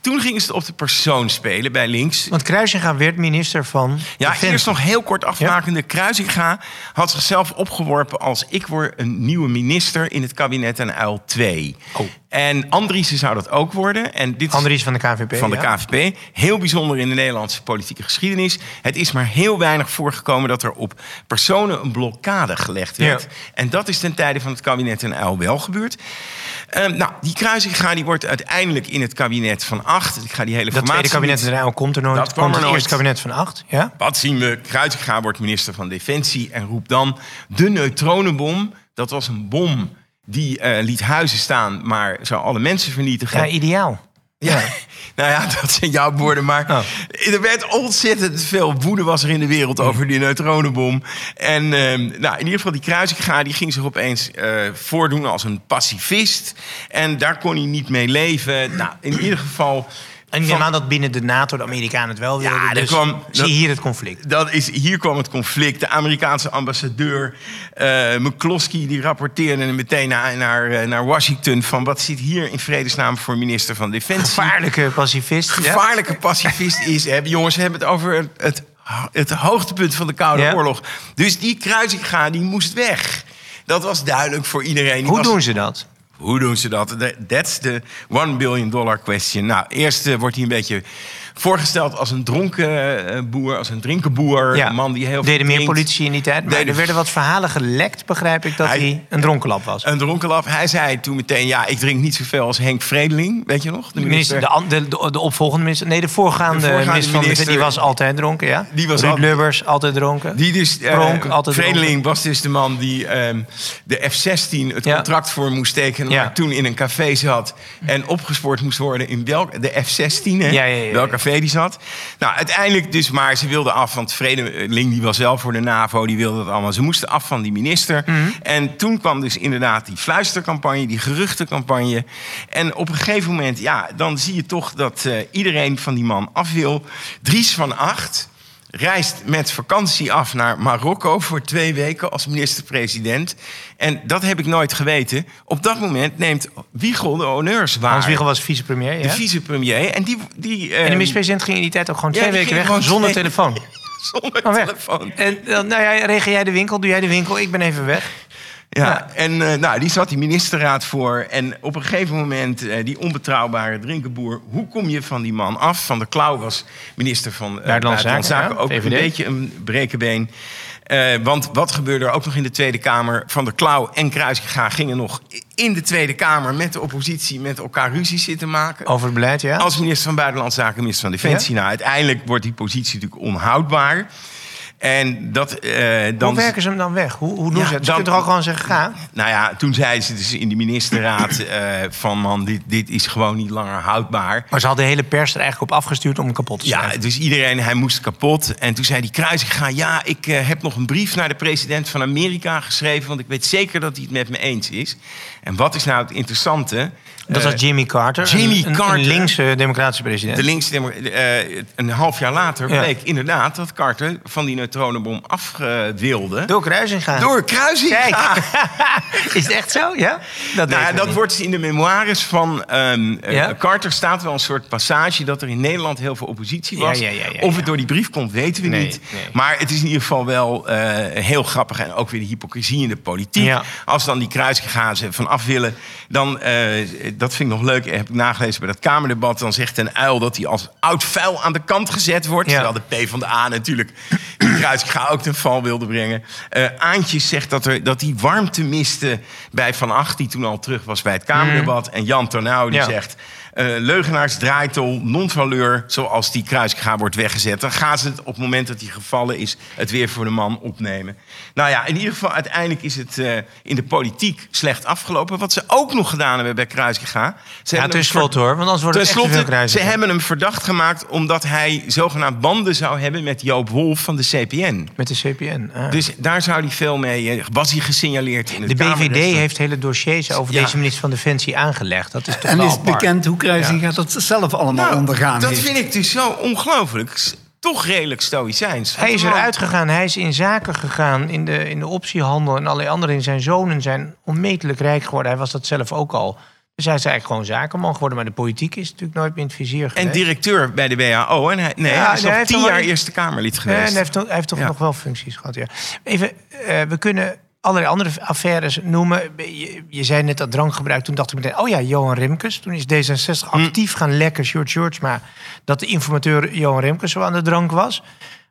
S4: Toen gingen ze het op de persoon spelen bij links.
S1: Want Kruisinga werd minister van
S4: Ja,
S1: Defensie.
S4: eerst nog heel kort afmakende. Kruisinga had zichzelf opgeworpen als ik word een nieuwe minister in het kabinet en uil 2.
S1: Oh.
S4: En Andriessen zou dat ook worden. En dit
S1: Andries van de KVP.
S4: van de
S1: ja.
S4: KVP. Heel bijzonder in de Nederlandse politieke geschiedenis. Het is maar heel weinig voorgekomen dat er op personen een blokkade gelegd werd.
S1: Ja.
S4: En dat is ten tijde van het kabinet en uil wel gebeurd. Ehm, nou, die Kruisinga die wordt uiteindelijk in het kabinet van acht. Ik ga die hele
S1: Dat tweede kabinet in de komt er nooit.
S4: Dat kwam
S1: komt
S4: er
S1: het
S4: nooit.
S1: eerste kabinet van acht. Ja?
S4: wat zien we? Kruisinga wordt minister van Defensie en roept dan de neutronenbom. Dat was een bom die eh, liet huizen staan, maar zou alle mensen vernietigen.
S1: ja, ideaal.
S4: Ja, nou ja, dat zijn jouw woorden. Maar
S1: Oh.
S4: er werd ontzettend veel woede was er in de wereld over die neutronenbom. En ehm, nou, in ieder geval die Kruisinga die ging zich opeens eh, voordoen als een pacifist. En daar kon hij niet mee leven. Nou, in ieder geval...
S1: En ik
S4: van-
S1: neem aan dat binnen de NATO de Amerikanen het wel wilden.
S4: Ja,
S1: dus
S4: kwam-
S1: zie hier het conflict.
S4: Dat is, hier kwam het conflict. De Amerikaanse ambassadeur eh McCloskey die rapporteerde meteen naar, naar, eh, naar Washington... van wat zit hier in vredesnaam voor minister van Defensie.
S1: Gevaarlijke pacifist. ja?
S4: gevaarlijke pacifist is. Hè. Jongens, we hebben het over het, het, hoogtepunt van de Koude
S1: Ja.
S4: Oorlog. Dus die Kruisinga, die moest weg. Dat was duidelijk voor iedereen.
S1: Hoe
S4: was-
S1: doen ze dat?
S4: Hoe doen ze dat? That's the one billion dollar question. Nou, eerst eh, wordt hij een beetje voorgesteld als een dronken eh, boer, als een drinkenboer. Een man die heel veel
S1: Deden meer politie in die tijd. Maar
S4: Deden-
S1: er werden wat verhalen gelekt, begrijp ik, dat hij,
S4: Hij-
S1: een dronkenlap was.
S4: Een dronkenlap. Hij zei toen meteen, ja, ik drink niet zoveel als Henk Vredeling. Weet je nog? De
S1: minister, de, de, de, de opvolgende minister, nee, de voorgaande,
S4: De voorgaande
S1: minister, die was altijd dronken, ja.
S4: Die was
S1: Ruud Lubbers, altijd dronken.
S4: Die dus,
S1: Pronk, altijd
S4: Vredeling was dus de man die ehm, de F-16 het
S1: Ja.
S4: contract voor moest tekenen.
S1: Ja.
S4: Maar toen in een café zat en opgespoord moest worden in welk, de F-16. Hè?
S1: Ja, ja, ja,
S4: welk die zat. Nou, uiteindelijk dus, maar ze wilden af. Want Vredeling die was wel voor de NAVO, die wilde dat allemaal. Ze moesten af van die minister.
S1: Mhm.
S4: En toen kwam dus inderdaad die fluistercampagne, die geruchtencampagne. En op een gegeven moment, ja, dan zie je toch dat eh, iedereen van die man af wil. Dries van Acht reist met vakantie af naar Marokko voor twee weken als minister-president. En dat heb ik nooit geweten. Op dat moment neemt Wiegel de honneurs waar.
S1: Hans Wiegel was vicepremier,
S4: de
S1: ja.
S4: vicepremier. En die... die
S1: En de
S4: ehm,
S1: minister-president ging in die tijd ook gewoon twee weken weg zonder
S4: twee-
S1: telefoon.
S4: zonder
S1: Oh,
S4: telefoon.
S1: En dan, nou ja, regel jij de winkel, doe jij de winkel, ik ben even weg.
S4: Ja,
S1: Ja.
S4: en eh, nou, die zat die ministerraad voor. En op een gegeven moment, eh, die onbetrouwbare drinkenboer... hoe kom je van die man af? Van der Klauw was minister van eh,
S1: Buitenlandse Zaken,
S4: Ook
S1: VVD.
S4: een beetje een brekenbeen. Want wat gebeurde er ook nog in de Tweede Kamer? Van der Klauw en Kruisgega gingen nog in de Tweede Kamer... met de oppositie met elkaar ruzie zitten maken.
S1: Over het beleid, ja.
S4: Als minister van Buitenlandse Zaken, minister van Defensie. Nou, uiteindelijk wordt die positie natuurlijk onhoudbaar. En dat eh, dan...
S1: Hoe werken ze hem dan weg? Hoe, hoe doen
S4: Ja,
S1: ze het? Ze kunnen toch ook gewoon zeggen, ga.
S4: Nou ja, toen zeiden ze dus in de ministerraad eh, van man, dit, dit is gewoon niet langer houdbaar.
S1: Maar ze hadden de hele pers er eigenlijk op afgestuurd om hem kapot te
S4: Ja,
S1: schrijven.
S4: dus iedereen, hij moest kapot. En toen zei die Kruisinga, ja, ik eh, heb nog een brief naar de president van Amerika geschreven... want ik weet zeker dat hij het met me eens is. En wat is nou het interessante?
S1: Dat
S4: Eh,
S1: was Jimmy Carter.
S4: Jimmy
S1: een,
S4: Carter.
S1: Een linkse democratische president.
S4: De linkse eh, een half jaar later
S1: Ja.
S4: bleek inderdaad dat Carter van die neutronenbom af eh, wilde.
S1: Door Kruising gaan.
S4: Door Kruisinga.
S1: Kijk. Is het echt zo? Ja? Dat
S4: Nou dat wordt in de memoires van eh,
S1: Ja?
S4: Carter staat wel een soort passage dat er in Nederland heel veel oppositie was.
S1: Ja,
S4: of het door die brief komt, weten we
S1: Nee,
S4: niet.
S1: nee.
S4: Maar het is in ieder geval wel eh, heel grappig en ook weer de hypocrisie in de politiek. Als dan die kruisgegaan ze van af willen, dan eh, dat vind ik nog leuk. Heb ik nagelezen bij dat Kamerdebat. Dan zegt een uil dat hij als oud vuil aan de kant gezet wordt.
S1: Ja.
S4: Terwijl de P van de A natuurlijk die kruisgegaan ook ten val wilde brengen. Eh Aantjes zegt dat, er, dat die warmte miste bij Van Acht, die toen al terug was bij het Kamerdebat. En Jan Ternauw die
S1: Mhm. Ja.
S4: zegt... eh, leugenaars, draaitol, non-valeur, zoals die kruisgegaan wordt weggezet. Dan gaan ze het op het moment dat hij gevallen is... het weer voor de man opnemen. Nou ja, in ieder geval, uiteindelijk is het eh, in de politiek slecht afgelopen. Wat ze ook nog gedaan hebben bij kruisgegaan... Ze
S1: Ja,
S4: hebben hem
S1: tenslotte hoor, want anders wordt het echt te veel
S4: slotte, ze hebben hem verdacht gemaakt... omdat hij zogenaamd banden zou hebben met Joop Wolf van de CPN.
S1: Met de CPN. ah.
S4: Dus daar zou hij veel mee... eh, was hij gesignaleerd in het
S1: de BVD heeft hele dossiers over
S4: Ja.
S1: deze minister van Defensie aangelegd. Dat is toch
S2: En
S1: wel
S2: is
S1: apart.
S2: bekend hoe Kruisinga dat zelf allemaal
S4: Nou,
S2: ondergaan
S4: dat
S2: heeft?
S4: vind ik dus zo ongelooflijk. Toch redelijk stoïcijns.
S1: Hij is eruit gegaan, hij is in zaken gegaan, in de, in de optiehandel en allerlei andere. Zijn zonen zijn onmetelijk rijk geworden. Hij was dat zelf ook al. Dus hij is eigenlijk gewoon zakenman geworden. Maar de politiek is natuurlijk nooit meer in het vizier geweest.
S4: En directeur bij de WHO. En hij, nee,
S1: Ja,
S4: hij is
S1: nee, heeft
S4: tien jaar Eerste Kamerlid
S1: Nee,
S4: geweest.
S1: en hij heeft, toch- hij heeft toch
S4: Ja.
S1: nog wel functies gehad, ja. Even, eh, we kunnen allerlei andere affaires noemen. Je, je zei net dat drankgebruik. Toen dacht ik meteen, oh ja, Johan Remkes. Toen is D66
S4: Hm.
S1: actief gaan lekken, George George. Maar dat de informateur Johan Remkes zo aan de drank was.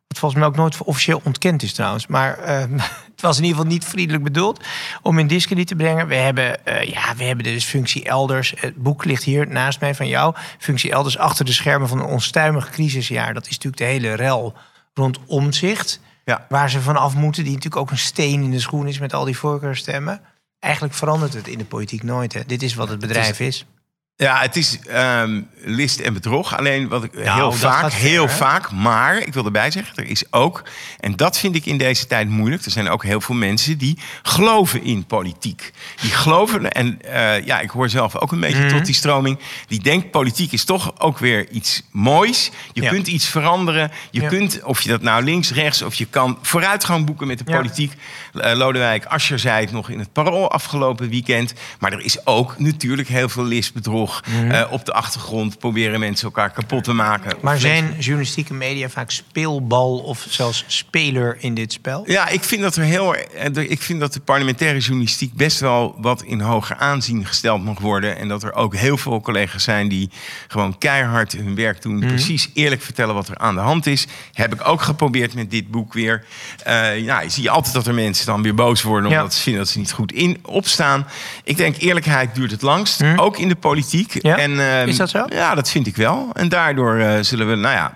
S1: Wat volgens mij ook nooit officieel ontkend is trouwens. Maar eh, het was in ieder geval niet vriendelijk bedoeld om in discrediet te brengen. We hebben, eh, ja, we hebben dus functie elders. Het boek ligt hier naast mij van jou. Functie elders achter de schermen van een onstuimig crisisjaar. Dat is natuurlijk de hele rel rond omzicht.
S4: Ja.
S1: Waar ze vanaf moeten, die natuurlijk ook een steen in de schoen is met al die voorkeurstemmen. Eigenlijk verandert het in de politiek nooit. Hè. Dit is wat het bedrijf is.
S4: Ja, het is ehm, list en bedrog. Alleen wat ik heel
S1: Nou, dat
S4: vaak,
S1: ver,
S4: heel vaak. Maar ik wil erbij zeggen, er is ook, en dat vind ik in deze tijd moeilijk. Er zijn ook heel veel mensen die geloven in politiek. Die geloven, en eh, ja, ik hoor zelf ook een beetje
S1: Mhm.
S4: tot die stroming. Die denkt politiek is toch ook weer iets moois. Je
S1: Ja.
S4: kunt iets veranderen. Je
S1: Ja.
S4: kunt, of je dat nou links, rechts, of je kan vooruitgang boeken met de
S1: Ja.
S4: politiek. Eh, Lodewijk Asscher zei het nog in het parool afgelopen weekend. Maar er is ook natuurlijk heel veel list, bedrog oorlog. Eh, op de achtergrond proberen mensen elkaar kapot te maken.
S1: Maar zijn journalistieke media vaak speelbal of zelfs speler in dit spel?
S4: Ja, ik vind dat er heel. eh, Ik vind dat de parlementaire journalistiek best wel wat in hoger aanzien gesteld mag worden. En dat er ook heel veel collega's zijn die gewoon keihard hun werk doen.
S1: Mhm.
S4: Precies eerlijk vertellen wat er aan de hand is. Heb ik ook geprobeerd met dit boek weer. Eh ja, je ziet altijd dat er mensen dan weer boos worden
S1: Ja.
S4: omdat ze vinden dat ze niet goed in opstaan. Ik denk eerlijkheid duurt het langst, ook in de politiek.
S1: Ja?
S4: En, ehm,
S1: Is dat zo?
S4: Ja, dat vind ik wel. En daardoor eh, zullen we, nou ja,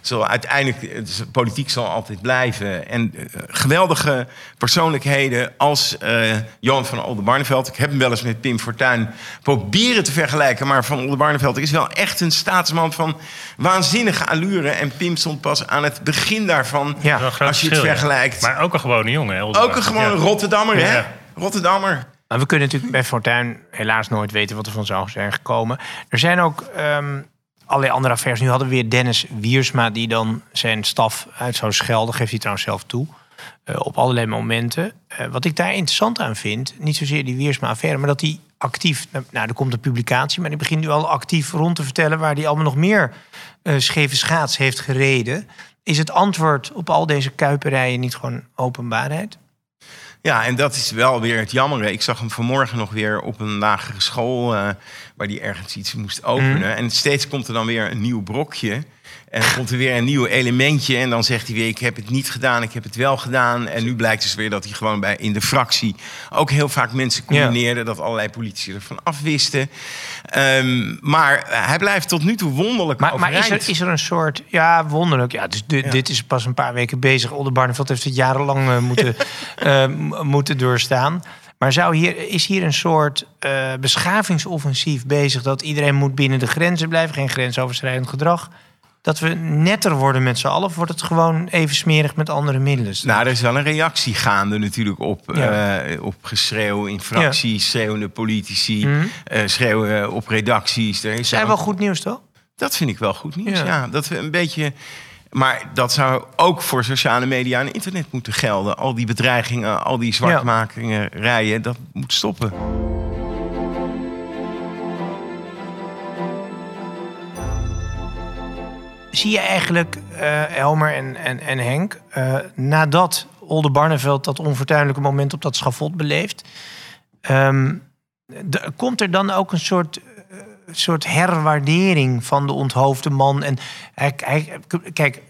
S4: zal uiteindelijk, politiek zal altijd blijven. En eh, geweldige persoonlijkheden als eh, Johan van Oldenbarneveld. Ik heb hem wel eens met Pim Fortuyn proberen te vergelijken. Maar van Oldenbarneveld is wel echt een staatsman van waanzinnige allure. En Pim stond pas aan het begin daarvan.
S1: Ja.
S4: Als je het
S3: verschil, ja.
S4: vergelijkt.
S3: Maar ook een gewone jongen. hè,
S4: Ook een gewone
S3: Ja.
S4: Rotterdammer, hè? Rotterdammer.
S1: Maar we kunnen natuurlijk bij Fortuyn helaas nooit weten wat er van zou zijn gekomen. Er zijn ook ehm, allerlei andere affaires. Nu hadden we weer Dennis Wiersma die dan zijn staf uit zou schelden. Geeft hij trouwens zelf toe. eh, op allerlei momenten. Eh, wat ik daar interessant aan vind, niet zozeer die Wiersma-affaire, maar dat hij actief, nou, er komt een publicatie, maar die begint nu al actief rond te vertellen waar hij allemaal nog meer eh, scheve schaats heeft gereden. Is het antwoord op al deze kuiperijen niet gewoon openbaarheid?
S4: Ja, en dat is wel weer het jammere. Ik zag hem vanmorgen nog weer op een lagere school... eh, waar hij ergens iets moest openen. En steeds komt er dan weer een nieuw brokje. En dan komt er weer een nieuw elementje. En dan zegt hij weer, ik heb het niet gedaan, ik heb het wel gedaan. En nu blijkt dus weer dat hij gewoon bij, in de fractie... ook heel vaak mensen combineerde... dat allerlei politici ervan afwisten. Ehm, maar hij blijft tot nu toe wonderlijk
S1: Maar, maar is, er, is er een soort, ja, wonderlijk. Ja, dus di- Dit is pas een paar weken bezig. Oldenbarneveld heeft het jarenlang eh, moeten, eh, moeten doorstaan. Maar zou hier, is hier een soort eh, beschavingsoffensief bezig... dat iedereen moet binnen de grenzen blijven, geen grensoverschrijdend gedrag... Dat we netter worden met z'n allen, of wordt het gewoon even smerig met andere middelen?
S4: Nou, er is wel een reactie gaande natuurlijk op,
S1: Ja.
S4: eh, op geschreeuw in fracties, schreeuwende politici, eh, schreeuwen op redacties. Er is
S1: zijn
S4: wel-
S1: goed nieuws, toch?
S4: Dat vind ik wel goed nieuws,
S1: Ja.
S4: ja. Dat we een beetje... Maar dat zou ook voor sociale media en internet moeten gelden. Al die bedreigingen, al die zwartmakingen, rijen, dat moet stoppen.
S1: Zie je eigenlijk, eh, Elmer en, en, en Henk, eh, nadat Olde Barneveld dat onfortuinlijke moment op dat schavot beleeft, de- komt er dan ook een soort, eh, soort herwaardering van de onthoofde man? En hij, kijk,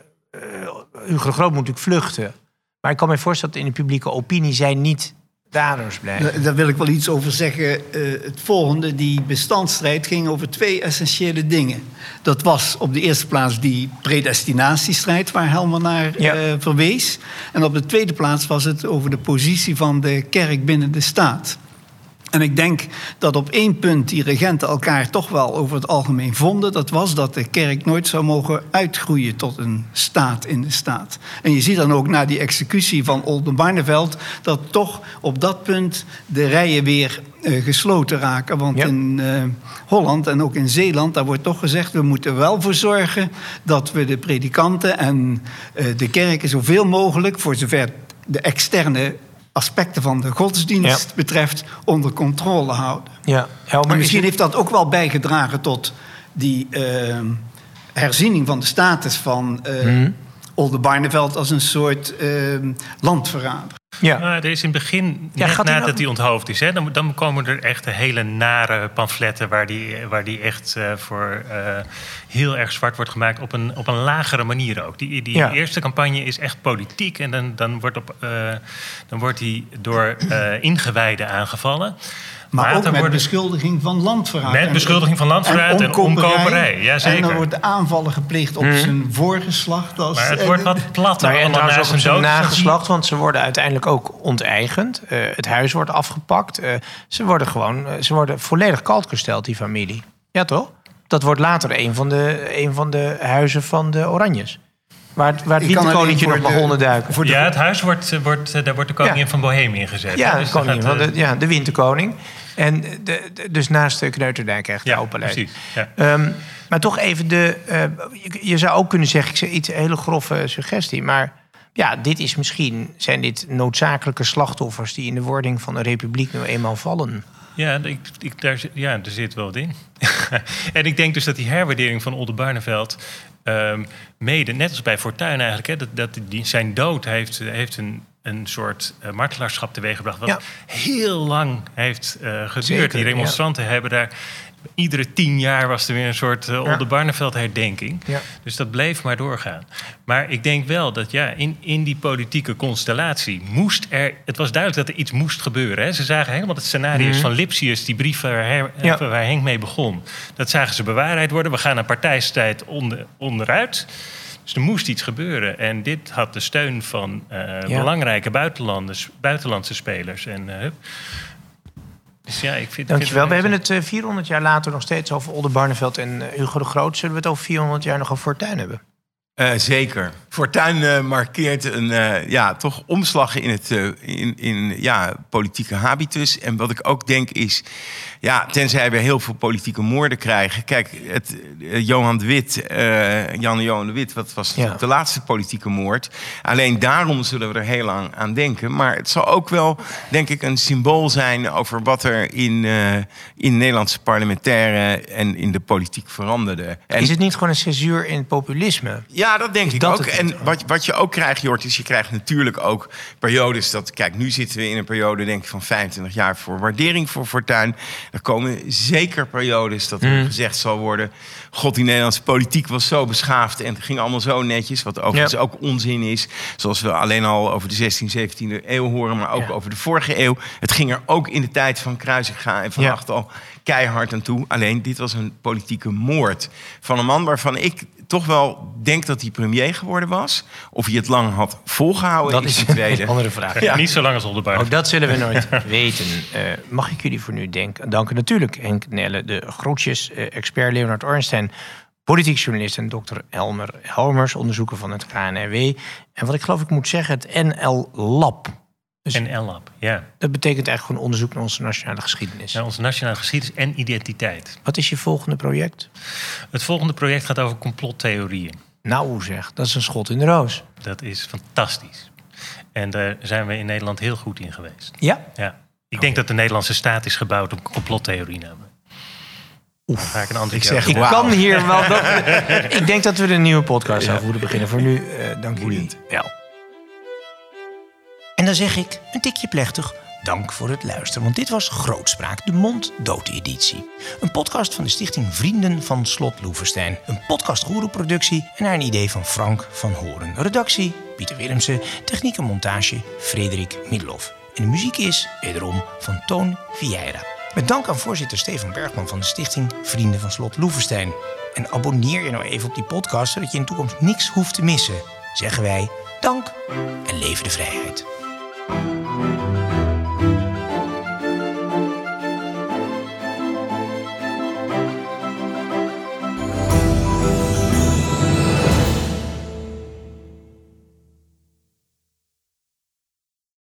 S1: Hugo Groot moet natuurlijk vluchten. Maar ik kan me voorstellen dat in de publieke opinie zij niet daders blijven.
S2: Daar- Daar wil ik wel iets over zeggen. Eh, het volgende, die bestandsstrijd ging over twee essentiële dingen. Dat was op de eerste plaats die predestinatiestrijd waar Helmer naar
S1: Ja.
S2: eh, verwees. En op de tweede plaats was het over de positie van de kerk binnen de staat. En ik denk dat op één punt die regenten elkaar toch wel over het algemeen vonden. Dat was dat de kerk nooit zou mogen uitgroeien tot een staat in de staat. En je ziet dan ook na die executie van Oldenbarneveld... dat toch op dat punt de rijen weer eh, gesloten raken. Want
S1: Ja.
S2: in eh, Holland en ook in Zeeland, daar wordt toch gezegd... we moeten wel voor zorgen dat we de predikanten en eh, de kerken zoveel mogelijk... voor zover de externe aspecten van de godsdienst
S1: Ja.
S2: betreft onder controle houden.
S1: Ja,
S2: misschien heeft dat ook wel bijgedragen tot die eh, herziening van de status van
S1: Mhm.
S2: Oldenbarneveld als een soort eh, landverrader.
S1: Ja.
S3: Maar er is in het begin,
S1: Ja,
S3: net
S1: gaat hij
S3: nadat
S1: nou-
S3: hij onthoofd is... Hè, dan, dan komen er echt hele nare pamfletten... waar die, waar die echt eh, voor eh, heel erg zwart wordt gemaakt... op een, op een lagere manier ook. Die, die
S1: Ja.
S3: eerste campagne is echt politiek... en dan, dan, wordt, op, eh, dan wordt hij door ingewijden aangevallen...
S2: Maar ook met
S3: worden-
S2: beschuldiging van landverraad.
S3: Met
S2: En-
S3: beschuldiging van landverraad en omkoperij, ja, zeker.
S2: En er worden aanvallen gepleegd op zijn voorgeslacht. Als,
S3: Maar het wordt wat platter
S1: Nou en trouwens
S3: na
S1: ook op zijn nageslacht, want ze worden uiteindelijk ook onteigend. Eh, het huis wordt afgepakt. Eh, ze worden gewoon eh, ze worden volledig kalt gesteld, die familie. Ja, toch? Dat wordt later een van de, een van de huizen van de Oranjes. Waar, het- waar het
S2: Ik kan
S1: winterkoninkje nog mag onderduiken.
S2: voor de-
S3: Ja, het huis wordt, eh, wordt, eh, daar wordt de koningin
S1: Ja.
S3: van Bohemië gezet.
S1: Ja, de,
S3: dus
S1: koningin
S3: gaat, eh,
S1: de, ja, de winterkoning. En de, de- dus naast de Kneuterdijk krijgt de
S3: Ja,
S1: Openlijk.
S3: precies. Ja.
S1: Ehm, maar toch even de... eh, je, je zou ook kunnen zeggen, ik zeg iets een hele grove suggestie... maar ja, dit is misschien... zijn dit noodzakelijke slachtoffers... die in de wording van de republiek nu eenmaal vallen?
S3: Ja, ik, ik, daar, zit- ja, er zit wel wat in. en ik denk dus dat die herwaardering van Oldenbarneveld... ehm mede, net als bij Fortuyn eigenlijk... Hè, dat, dat die, zijn dood heeft, heeft een, een soort uh, martelaarschap teweeggebracht... wat
S1: Ja.
S3: heel lang heeft eh, geduurd.
S1: Zeker,
S3: die demonstranten hebben daar... Iedere tien jaar was er weer een soort uh, Oldenbarneveld herdenking.
S1: Ja.
S3: Dus dat bleef maar doorgaan. Maar ik denk wel dat ja, in, in die politieke constellatie moest er... Het was duidelijk dat er iets moest gebeuren. Hè. Ze zagen helemaal het scenario van Lipsius, die brief waar, Her-
S1: Mhm. Ja.
S3: waar Henk mee begon. Dat zagen ze bewaarheid worden. We gaan naar partijstijd onder, onderuit. Dus er moest iets gebeuren. En dit had de steun van eh, belangrijke buitenlanders, buitenlandse spelers. En, eh. Dus ja, ik vind,
S1: Dankjewel. We hebben het eh, 400 jaar later nog steeds over Oldenbarneveld en eh, Hugo de Groot. Zullen we het over 400 jaar nog over Fortuyn hebben?
S4: Eh, zeker. Fortuyn eh, markeert een eh, ja, toch omslag in het eh, in, in, ja, politieke habitus. En wat ik ook denk is, ja, tenzij we heel veel politieke moorden krijgen. Kijk, het, eh, Johan de Wit, eh Jan Johan de Wit, wat was
S1: Ja.
S4: de laatste politieke moord. Alleen daarom zullen we er heel lang aan denken. Maar het zal ook wel, denk ik, een symbool zijn over wat er in, eh, in Nederlandse parlementaire en in de politiek veranderde. En
S1: Is het niet gewoon een censuur in populisme?
S4: ja, dat denk ik
S1: dat
S4: ook. En wat, wat je ook krijgt, Jort, is je krijgt natuurlijk ook periodes. Dat, kijk, nu zitten we in een periode denk ik van 25 jaar voor waardering voor Fortuin. Er komen zeker periodes dat er
S1: Mm.
S4: gezegd zal worden... God, die Nederlandse politiek was zo beschaafd en het ging allemaal zo netjes. Wat overigens
S1: Ja.
S4: ook onzin is. Zoals we alleen al over de 16e, 17e eeuw horen, maar ook
S1: Ja.
S4: over de vorige eeuw. Het ging er ook in de tijd van Kruisinga en Van
S1: Ja.
S4: Acht al keihard aan toe. Alleen dit was een politieke moord van een man waarvan ik toch wel denk dat hij premier geworden was. Of hij het lang had volgehouden
S1: Dat
S4: is
S1: is
S4: de tweede.
S1: een andere vraag.
S3: Ja. Niet zo lang als Oldenbarneveld.
S1: Ook dat zullen we nooit weten. Eh, mag ik jullie voor nu denken, danken natuurlijk Henk Nelle, de groetjes, eh, expert Leonard Ornstein, politiek journalist en dokter Elmer Helmers, onderzoeker van het KNRW. En wat ik geloof ik moet zeggen, het NL Lab.
S3: En LAB, ja.
S1: Dat betekent eigenlijk gewoon onderzoek naar onze nationale geschiedenis.
S3: Naar onze nationale geschiedenis en identiteit.
S1: Wat is je volgende project?
S3: Het volgende project gaat over complottheorieën.
S1: Nou zeg, dat is een schot in de roos.
S3: Dat is fantastisch. En daar zijn we in Nederland heel goed in geweest.
S1: Ja?
S3: Ja. Ik denk dat de Nederlandse staat is gebouwd op complottheorieën. Oef. Ik een
S4: Ik
S3: keer
S4: zeg
S1: Ik kan hier wel. Dat, ik denk dat we een nieuwe podcast over moeten beginnen. Voor nu, eh, dank jullie wel. En dan zeg ik, een tikje plechtig, dank voor het luisteren. Want dit was Grootspraak, de mond-dood-editie. Een podcast van de stichting Vrienden van Slot Loevestein. Een podcast productie en naar een idee van Frank van Horen. Redactie, Pieter Willemsen. Techniek en montage, Frederik Middelhoff. En de muziek is, wederom, van Toon Vieira. Met dank aan voorzitter Stefan Bergman van de stichting Vrienden van Slot Loevestein. En abonneer je nou even op die podcast, zodat je in de toekomst niks hoeft te missen. Zeggen wij dank en leven de vrijheid.